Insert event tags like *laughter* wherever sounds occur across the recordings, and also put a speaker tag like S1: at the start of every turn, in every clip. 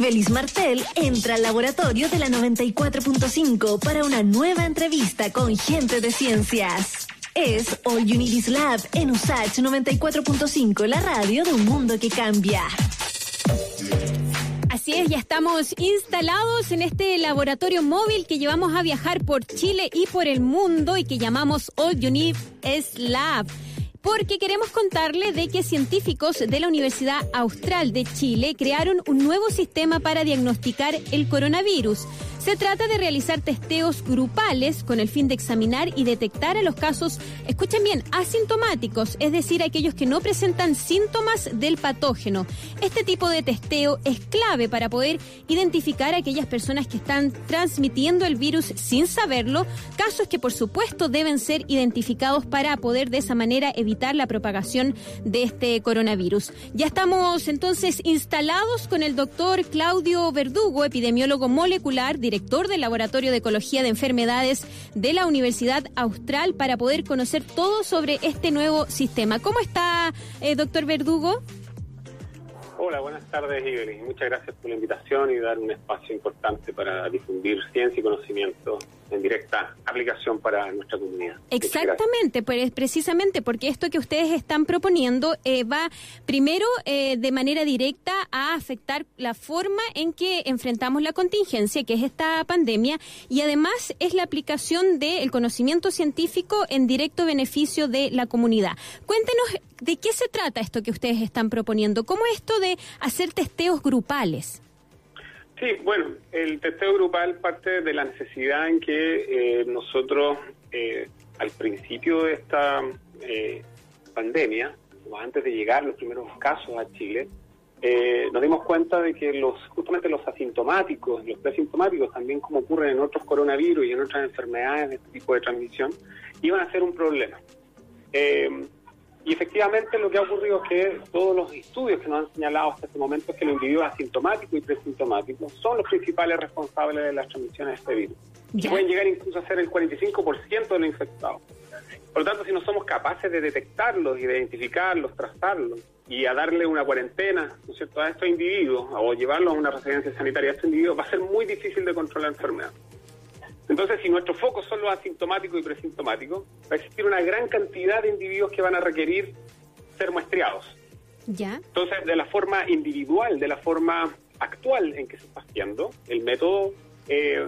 S1: Belis Martel entra al laboratorio de la 94.5 para una nueva entrevista con gente de ciencias. Es All Is Lab en USACH 94.5, la radio de un mundo que cambia.
S2: Así es, ya estamos instalados en este laboratorio móvil que llevamos a viajar por Chile y por el mundo y que llamamos All Is Lab porque queremos contarle de que científicos de la Universidad Austral de Chile crearon un nuevo sistema para diagnosticar el coronavirus. Se trata de realizar testeos grupales con el fin de examinar y detectar a los casos, escuchen bien, asintomáticos, es decir, aquellos que no presentan síntomas del patógeno. Este tipo de testeo es clave para poder identificar a aquellas personas que están transmitiendo el virus sin saberlo, casos que por supuesto deben ser identificados para poder de esa manera evitar la propagación de este coronavirus. Ya estamos entonces instalados con el doctor Claudio Verdugo, epidemiólogo molecular, director del Laboratorio de Ecología de Enfermedades de la Universidad Austral, para poder conocer todo sobre este nuevo sistema. ¿Cómo está, eh, doctor Verdugo?
S3: Hola, buenas tardes, Evelyn. Muchas gracias por la invitación y dar un espacio importante para difundir ciencia y conocimiento en directa aplicación para nuestra comunidad.
S2: Exactamente, pues precisamente porque esto que ustedes están proponiendo eh, va primero eh, de manera directa a afectar la forma en que enfrentamos la contingencia, que es esta pandemia, y además es la aplicación del conocimiento científico en directo beneficio de la comunidad. Cuéntenos de qué se trata esto que ustedes están proponiendo, cómo esto de hacer testeos grupales.
S3: Sí, bueno, el testeo grupal parte de la necesidad en que eh, nosotros eh, al principio de esta eh, pandemia, o antes de llegar los primeros casos a Chile, nos dimos cuenta de que los justamente los asintomáticos, los presintomáticos, también como ocurre en otros coronavirus y en otras enfermedades de este tipo de transmisión, iban a ser un problema. Y efectivamente lo que ha ocurrido es que todos los estudios que nos han señalado hasta este momento es que los individuos asintomáticos y presintomáticos son los principales responsables de las transmisiones de este virus. Y pueden llegar incluso a ser el 45% de los infectados. Por lo tanto, si no somos capaces de detectarlos y de identificarlos, trazarlos y a darle una cuarentena ¿no es cierto? a estos individuos o llevarlos a una residencia sanitaria a estos individuos, va a ser muy difícil de controlar la enfermedad. Entonces, si nuestro foco son los asintomáticos y presintomáticos, va a existir una gran cantidad de individuos que van a requerir ser muestreados.
S2: ¿Ya?
S3: Entonces, de la forma individual, de la forma actual en que se está haciendo, el método eh,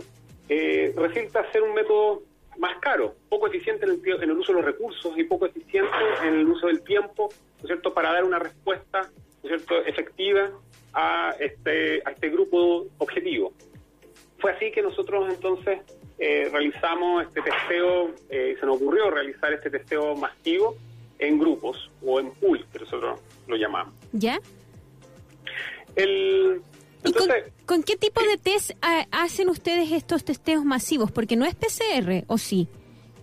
S3: eh, resulta ser un método más caro, poco eficiente en el, en el, uso de los recursos y poco eficiente en el uso del tiempo, ¿no es cierto?, para dar una respuesta, ¿no es cierto?, efectiva a este, a este grupo objetivo. Fue así que nosotros entonces eh, realizamos este testeo, eh, se nos ocurrió realizar este testeo masivo en grupos o en pools, que nosotros lo llamamos.
S2: ¿Ya?
S3: El,
S2: con, qué tipo de test hacen ustedes estos testeos masivos? Porque no es PCR, ¿o sí?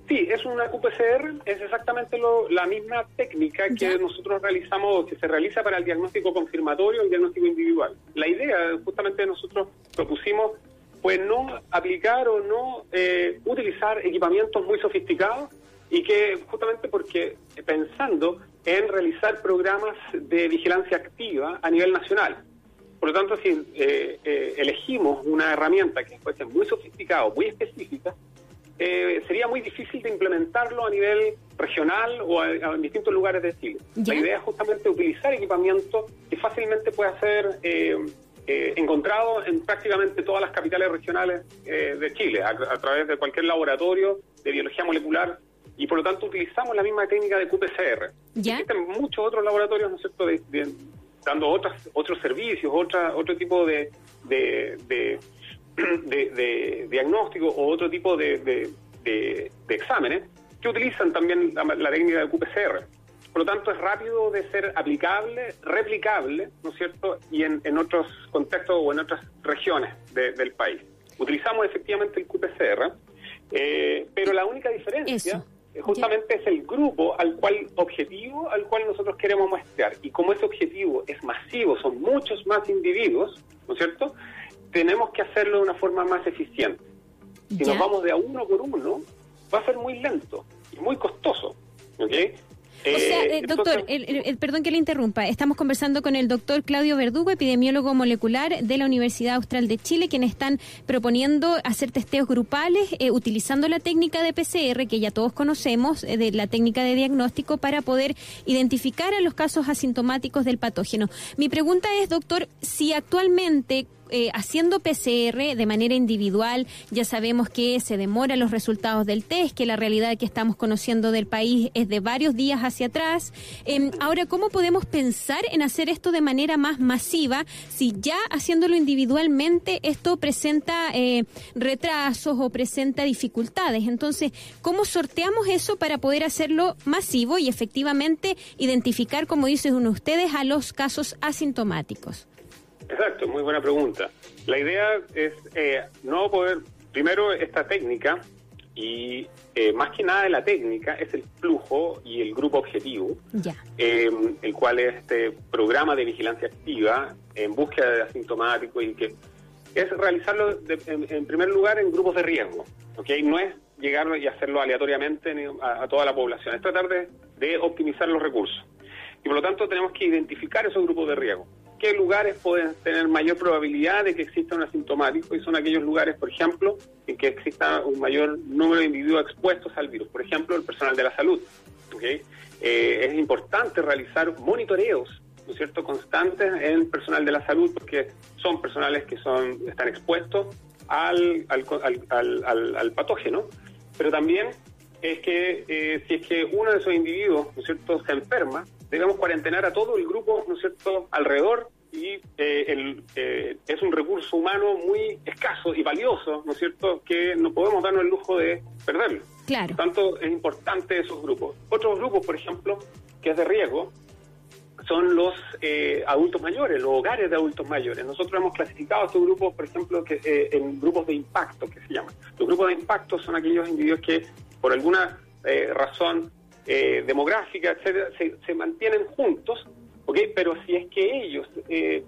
S3: Sí, es una QPCR, es exactamente la misma técnica que nosotros realizamos, que se realiza para el diagnóstico confirmatorio y el diagnóstico individual. La idea, justamente nosotros propusimos pues no aplicar o no eh, utilizar equipamientos muy sofisticados y que justamente porque pensando en realizar programas de vigilancia activa a nivel nacional. Por lo tanto, si eh, eh, elegimos una herramienta que fuese muy sofisticada o muy específica, sería muy difícil de implementarlo a nivel regional o en distintos lugares de Chile. La idea es justamente utilizar equipamiento que fácilmente pueda ser eh, encontrado en prácticamente todas las capitales regionales eh, de Chile, a, través de cualquier laboratorio de biología molecular, y por lo tanto utilizamos la misma técnica de QPCR. Existen muchos otros laboratorios, ¿no es cierto?, dando otras, otros servicios, otra, otro tipo de, de, de, *clears throat* diagnóstico o otro tipo de, exámenes que utilizan también la, la técnica de QPCR. Por lo tanto, es rápido de ser aplicable, replicable, ¿no es cierto? Y en, en otros contextos o en otras regiones del país. Utilizamos efectivamente el QPCR, eh, pero la única diferencia justamente es el grupo al cual objetivo al cual nosotros queremos muestrear. Y como ese objetivo es masivo, son muchos más individuos, ¿no es cierto? Tenemos que hacerlo de una forma más eficiente. Si nos vamos de a uno por uno, va a ser muy lento y muy costoso.
S2: O sea, eh, doctor, el, perdón que le interrumpa, estamos conversando con el doctor Claudio Verdugo, epidemiólogo molecular de la Universidad Austral de Chile, quienes están proponiendo hacer testeos grupales eh, utilizando la técnica de PCR, que ya todos conocemos, eh, de la técnica de diagnóstico, para poder identificar a los casos asintomáticos del patógeno. Mi pregunta es, doctor, si actualmente eh, haciendo PCR de manera individual, ya sabemos que se demoran los resultados del test, que la realidad que estamos conociendo del país es de varios días hacia atrás. Em, ahora, ¿cómo podemos pensar en hacer esto de manera más masiva si ya haciéndolo individualmente esto presenta eh, retrasos o presenta dificultades? Entonces, ¿cómo sorteamos eso para poder hacerlo masivo y efectivamente identificar, como dicen ustedes, a los casos asintomáticos?
S3: Exacto, muy buena pregunta. La idea es eh, no poder, primero esta técnica, y eh, más que nada de la técnica es el flujo y el grupo objetivo, eh, el cual es este programa de vigilancia activa en búsqueda de asintomáticos y que es realizarlo en, primer lugar en grupos de riesgo, ¿ok? No es llegar y hacerlo aleatoriamente a, toda la población, es tratar de optimizar los recursos. Y por lo tanto tenemos que identificar esos grupos de riesgo qué lugares pueden tener mayor probabilidad de que exista un asintomático y son aquellos lugares, por ejemplo, en que exista un mayor número de individuos expuestos al virus, por ejemplo, el personal de la salud. Eh, es importante realizar monitoreos, ¿no es cierto?, constantes en personal de la salud porque son personales que son están expuestos al, al, al, patógeno, pero también es que eh, si es que uno de esos individuos, ¿no es cierto?, se enferma, debemos cuarentenar a todo el grupo, ¿no es cierto?, alrededor y eh, el, eh, es un recurso humano muy escaso y valioso, ¿no es cierto?, que no podemos darnos el lujo de perderlo.
S2: Claro.
S3: Por tanto, es importante esos grupos. Otros grupos, por ejemplo, que es de riesgo, son los eh, adultos mayores, los hogares de adultos mayores. Nosotros hemos clasificado estos grupos, por ejemplo, que, en grupos de impacto, que se llaman. Los grupos de impacto son aquellos individuos que, por alguna razón, eh, demográfica, etcétera, se, mantienen juntos, ¿ok? Pero si es que ellos eh,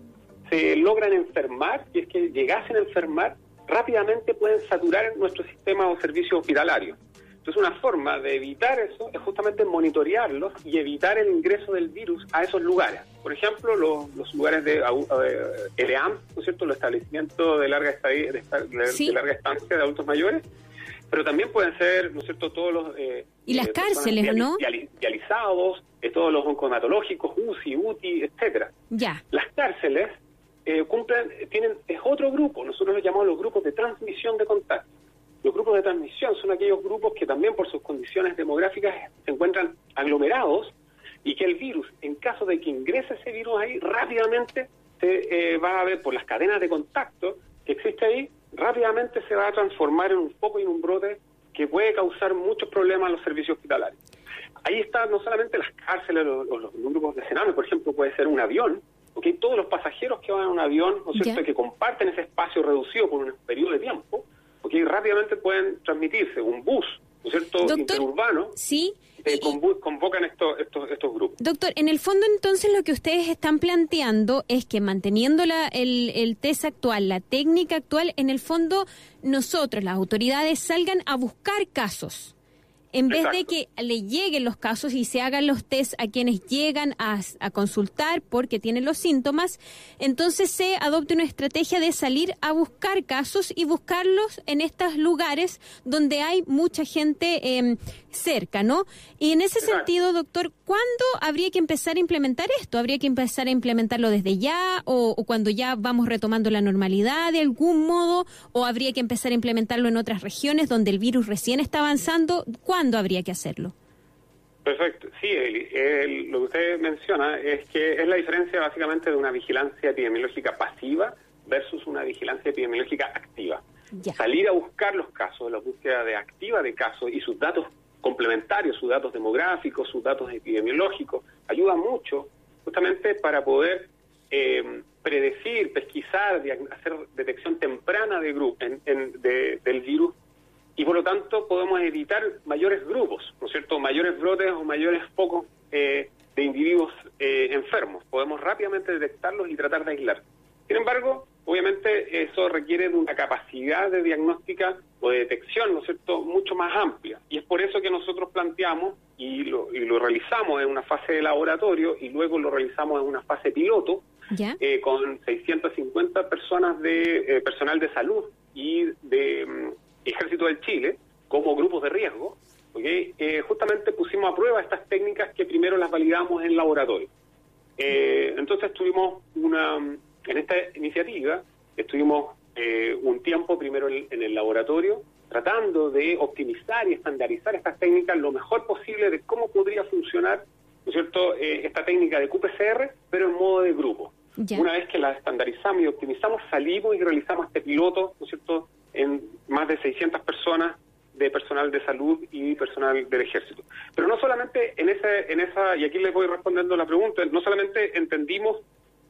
S3: se logran enfermar, si es que llegasen a enfermar, rápidamente pueden saturar nuestro sistema o servicio hospitalario. Entonces, una forma de evitar eso es justamente monitorearlos y evitar el ingreso del virus a esos lugares. Por ejemplo, los, lugares de LEAM, ¿no es cierto?, los establecimientos de larga, estadía, de, larga estancia de adultos mayores, pero también pueden ser, ¿no es cierto?, todos los...
S2: Eh, y las eh, cárceles, ¿no?
S3: Dializados, eh, todos los oncomatológicos, UCI, UTI, etcétera.
S2: Ya.
S3: Las cárceles cumplen, tienen, es otro grupo, nosotros los llamamos los grupos de transmisión de contacto. Los grupos de transmisión son aquellos grupos que también por sus condiciones demográficas se encuentran aglomerados y que el virus, en caso de que ingrese ese virus ahí, rápidamente se va a ver por las cadenas de contacto que existe ahí, rápidamente se va a transformar en un foco y en un brote que puede causar muchos problemas a los servicios hospitalarios. Ahí están no solamente las cárceles o los, grupos de cename, por ejemplo, puede ser un avión, ¿okay? todos los pasajeros que van en un avión, ¿no es cierto?, que comparten ese espacio reducido por un periodo de tiempo, porque rápidamente pueden transmitirse un bus, ¿no es cierto?, interurbano.
S2: Sí.
S3: Eh, convocan estos, estos, estos grupos.
S2: Doctor, en el fondo entonces lo que ustedes están planteando es que manteniendo la, el, el test actual, la técnica actual, en el fondo nosotros, las autoridades, salgan a buscar casos en vez de que le lleguen los casos y se hagan los test a quienes llegan a, consultar porque tienen los síntomas, entonces se adopte una estrategia de salir a buscar casos y buscarlos en estos lugares donde hay mucha gente em, cerca, ¿no? Y en ese sentido, doctor, ¿cuándo habría que empezar a implementar esto? ¿Habría que empezar a implementarlo desde ya o, o cuando ya vamos retomando la normalidad de algún modo? ¿O habría que empezar a implementarlo en otras regiones donde el virus recién está avanzando? ¿Cuándo habría que hacerlo?
S3: Perfecto. Sí, lo que usted menciona es que es la diferencia básicamente de una vigilancia epidemiológica pasiva versus una vigilancia epidemiológica activa. Salir a buscar los casos, la búsqueda de activa de casos y sus datos complementarios, sus datos demográficos, sus datos epidemiológicos, ayuda mucho justamente para poder eh, predecir, pesquisar, hacer detección temprana de, grupo, del virus y por lo tanto podemos evitar mayores grupos, ¿no es cierto? Mayores brotes o mayores focos eh, de individuos eh, enfermos. Podemos rápidamente detectarlos y tratar de aislar. Sin embargo, obviamente eso requiere de una capacidad de diagnóstica o de detección, ¿no es cierto?, mucho más amplia. Y es por eso que nosotros planteamos y lo, y lo realizamos en una fase de laboratorio y luego lo realizamos en una fase piloto eh, con 650 personas de eh, personal de salud y de mm, Ejército del Chile como grupos de riesgo. ¿okay? Eh, justamente pusimos a prueba estas técnicas que primero las validamos en laboratorio. entonces tuvimos una, en esta iniciativa, estuvimos un tiempo primero en, el laboratorio tratando de optimizar y estandarizar estas técnicas lo mejor posible de cómo podría funcionar ¿no es cierto? esta técnica de QPCR, pero en modo de grupo. Una vez que la estandarizamos y optimizamos, salimos y realizamos este piloto, ¿no es cierto?, en más de 600 personas de personal de salud y personal del ejército. Pero no solamente en ese, en esa, y aquí les voy respondiendo la pregunta, no solamente entendimos,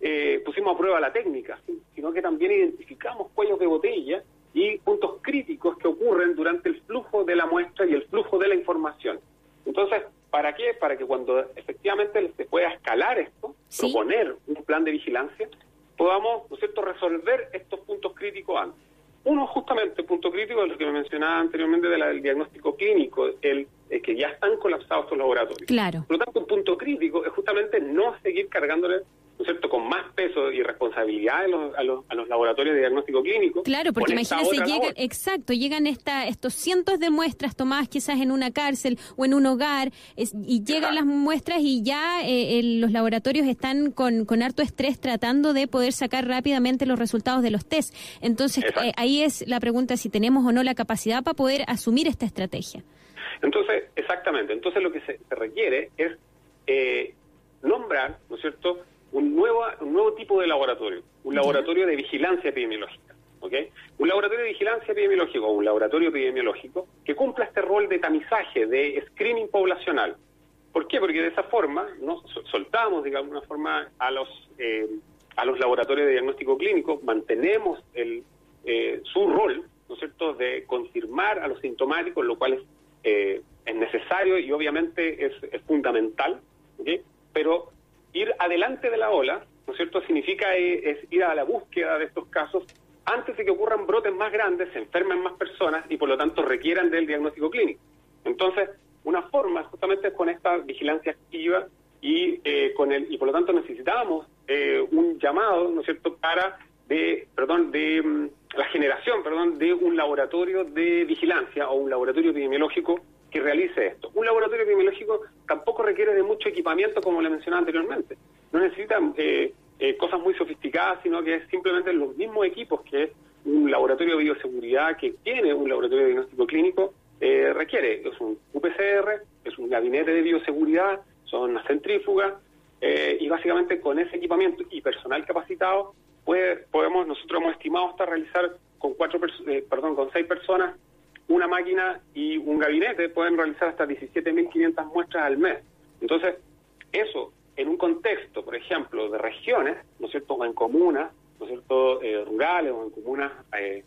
S3: eh, pusimos a prueba la técnica, sino que también identificamos cuellos de botella y puntos críticos que ocurren durante el flujo de la muestra y el flujo de la información. Entonces, ¿Para qué? Para que cuando efectivamente se pueda escalar esto, proponer un plan de vigilancia, podamos, ¿no es cierto?, resolver estos puntos críticos antes. Uno, justamente, punto crítico, es lo que me mencionaba anteriormente del diagnóstico clínico, el, que ya están colapsados estos laboratorios.
S2: Claro.
S3: Por lo tanto, un punto crítico es justamente no seguir cargándole cierto?, con más peso y responsabilidad a los, a los, laboratorios de diagnóstico clínico.
S2: Claro, porque imagínese, llegan, exacto, llegan esta, estos cientos de muestras tomadas quizás en una cárcel o en un hogar, y llegan las muestras y ya eh, los laboratorios están con, con harto estrés tratando de poder sacar rápidamente los resultados de los test. Entonces, eh, ahí es la pregunta si tenemos o no la capacidad para poder asumir esta estrategia.
S3: Entonces, exactamente, entonces lo que se, requiere es eh, nombrar, ¿no es cierto?, un nuevo, un nuevo tipo de laboratorio, un laboratorio de vigilancia epidemiológica. ¿okay? Un laboratorio de vigilancia epidemiológica o un laboratorio epidemiológico que cumpla este rol de tamizaje, de screening poblacional. ¿Por qué? Porque de esa forma nos soltamos, digamos, una forma a los, eh, a los laboratorios de diagnóstico clínico, mantenemos el, eh, su rol, ¿no es cierto?, de confirmar a los sintomáticos, lo cual es, eh, es necesario y obviamente es, es fundamental, ¿okay? pero ir adelante de la ola, ¿no es cierto?, significa eh, es ir a la búsqueda de estos casos antes de que ocurran brotes más grandes, se enfermen más personas y por lo tanto requieran del diagnóstico clínico. Entonces, una forma justamente es con esta vigilancia activa y eh, con el y por lo tanto necesitamos eh, un llamado, ¿no es cierto?, para de perdón de mm, la generación, perdón, de un laboratorio de vigilancia o un laboratorio epidemiológico que realice esto. Un laboratorio epidemiológico tampoco requiere de mucho equipamiento, como le mencionaba anteriormente. No necesita eh, eh, cosas muy sofisticadas, sino que es simplemente los mismos equipos que un laboratorio de bioseguridad que tiene un laboratorio de diagnóstico clínico eh, requiere. Es un UPCR, es un gabinete de bioseguridad, son una centrífuga, y básicamente con ese equipamiento y personal capacitado, puede, podemos, nosotros hemos estimado hasta realizar con cuatro perdón, con seis personas una máquina y un gabinete pueden realizar hasta 17.500 muestras al mes. Entonces, eso en un contexto, por ejemplo, de regiones, ¿no es cierto?, o en comunas, ¿no es cierto?, eh, rurales o en comunas, eh,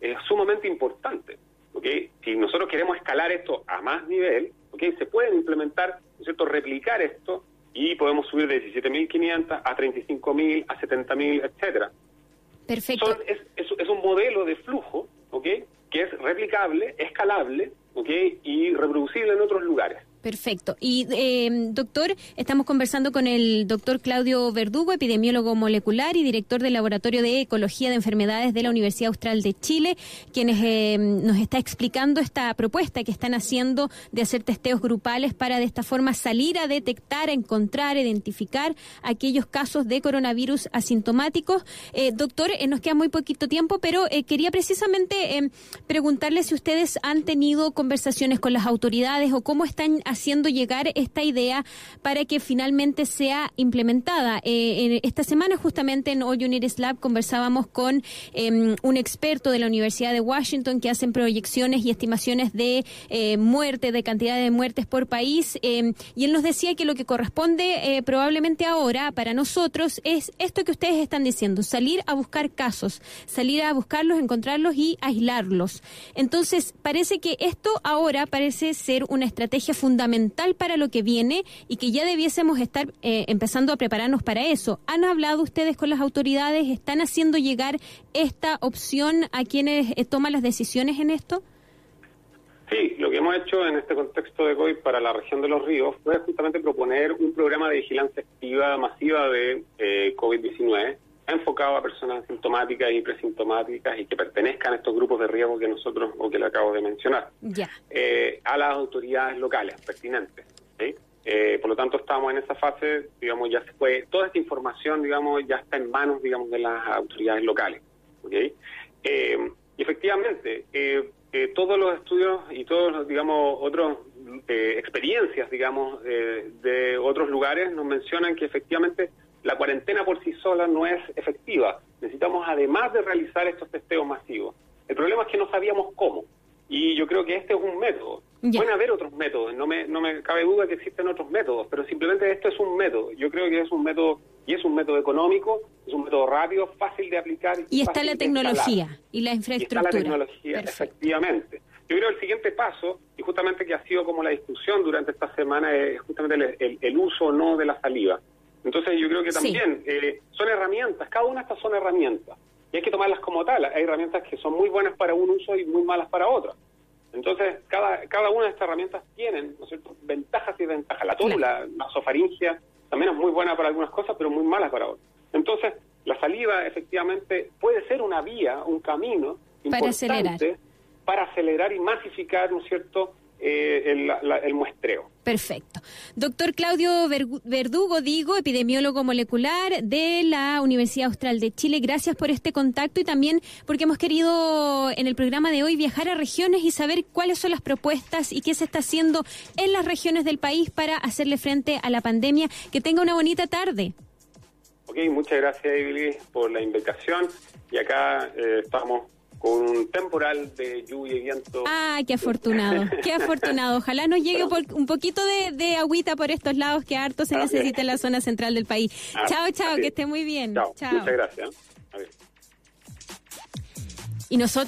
S3: es sumamente importante. ¿ok? Si nosotros queremos escalar esto a más nivel, ¿ok? se pueden implementar, ¿no es cierto?, replicar esto y podemos subir de 17.500 a 35.000, a 70.000, etcétera.
S2: Perfecto.
S3: es, es, un modelo de flujo, que es replicable, escalable y reproducible en otros lugares.
S2: Perfecto. Y, eh, doctor, estamos conversando con el doctor Claudio Verdugo, epidemiólogo molecular y director del Laboratorio de Ecología de Enfermedades de la Universidad Austral de Chile, quien eh, nos está explicando esta propuesta que están haciendo de hacer testeos grupales para de esta forma salir a detectar, a encontrar, identificar aquellos casos de coronavirus asintomáticos. Eh, doctor, eh, nos queda muy poquito tiempo, pero eh, quería precisamente preguntarle si ustedes han tenido conversaciones con las autoridades o cómo están haciendo haciendo llegar esta idea para que finalmente sea implementada. Eh, esta semana justamente en All United Lab conversábamos con em, un experto de la Universidad de Washington que hacen proyecciones y estimaciones de eh, muerte, de cantidad de muertes por país, em, y él nos decía que lo que corresponde eh, probablemente ahora para nosotros es esto que ustedes están diciendo, salir a buscar casos, salir a buscarlos, encontrarlos y aislarlos. Entonces, parece que esto ahora parece ser una estrategia fundamental fundamental para lo que viene y que ya debiésemos estar eh, empezando a prepararnos para eso. ¿Han hablado ustedes con las autoridades? ¿Están haciendo llegar esta opción a quienes eh, toman las decisiones en esto?
S3: Sí, lo que hemos hecho en este contexto de COVID para la región de los ríos fue justamente proponer un programa de vigilancia activa masiva de eh, COVID-19 enfocado a personas sintomáticas y presintomáticas y que pertenezcan a estos grupos de riesgo que nosotros o que le acabo de mencionar, eh, a las autoridades locales pertinentes. Eh, por lo tanto, estamos en esa fase, digamos, ya se fue, toda esta información, digamos, ya está en manos, digamos, de las autoridades locales. ¿okay? Eh, y efectivamente, todos los estudios y todos, digamos, otros experiencias, digamos, de otros lugares nos mencionan que efectivamente la cuarentena sola no es efectiva. Necesitamos, además de realizar estos testeos masivos. El problema es que no sabíamos cómo. Y yo creo que este es un método. Pueden haber otros métodos, no me, no me cabe duda que existen otros métodos, pero simplemente esto es un método. Yo creo que es un método, y es un método económico, es un método rápido, fácil de aplicar.
S2: Y, está la tecnología y la infraestructura.
S3: está la tecnología, efectivamente. Yo creo que el siguiente paso, y justamente que ha sido como la discusión durante esta semana, es justamente el, el uso o no de la saliva. Entonces yo creo que también eh, son herramientas, cada una de estas son herramientas y hay que tomarlas como tal. Hay herramientas que son muy buenas para un uso y muy malas para otro. Entonces cada, cada una de estas herramientas tienen ¿no cierto? ventajas y desventajas. La tómula, la sofaringia, también es muy buena para algunas cosas, pero muy mala para otras. Entonces la saliva efectivamente puede ser una vía, un camino
S2: para acelerar.
S3: para acelerar y masificar, ¿no es cierto?, eh, el, muestreo.
S2: Perfecto. Doctor Claudio Verdugo, digo, epidemiólogo molecular de la Universidad Austral de Chile, gracias por este contacto y también porque hemos querido en el programa de hoy viajar a regiones y saber cuáles son las propuestas y qué se está haciendo en las regiones del país para hacerle frente a la pandemia. Que tenga una bonita tarde.
S3: Ok, muchas gracias, por la invitación y acá eh, estamos con un temporal de lluvia y viento.
S2: Ah, qué afortunado, qué afortunado. Ojalá nos llegue un poquito de, agüita por estos lados que harto se necesita en la zona central del país. chao, chao, que esté muy bien.
S3: Chao. Muchas gracias.
S2: Y nosotros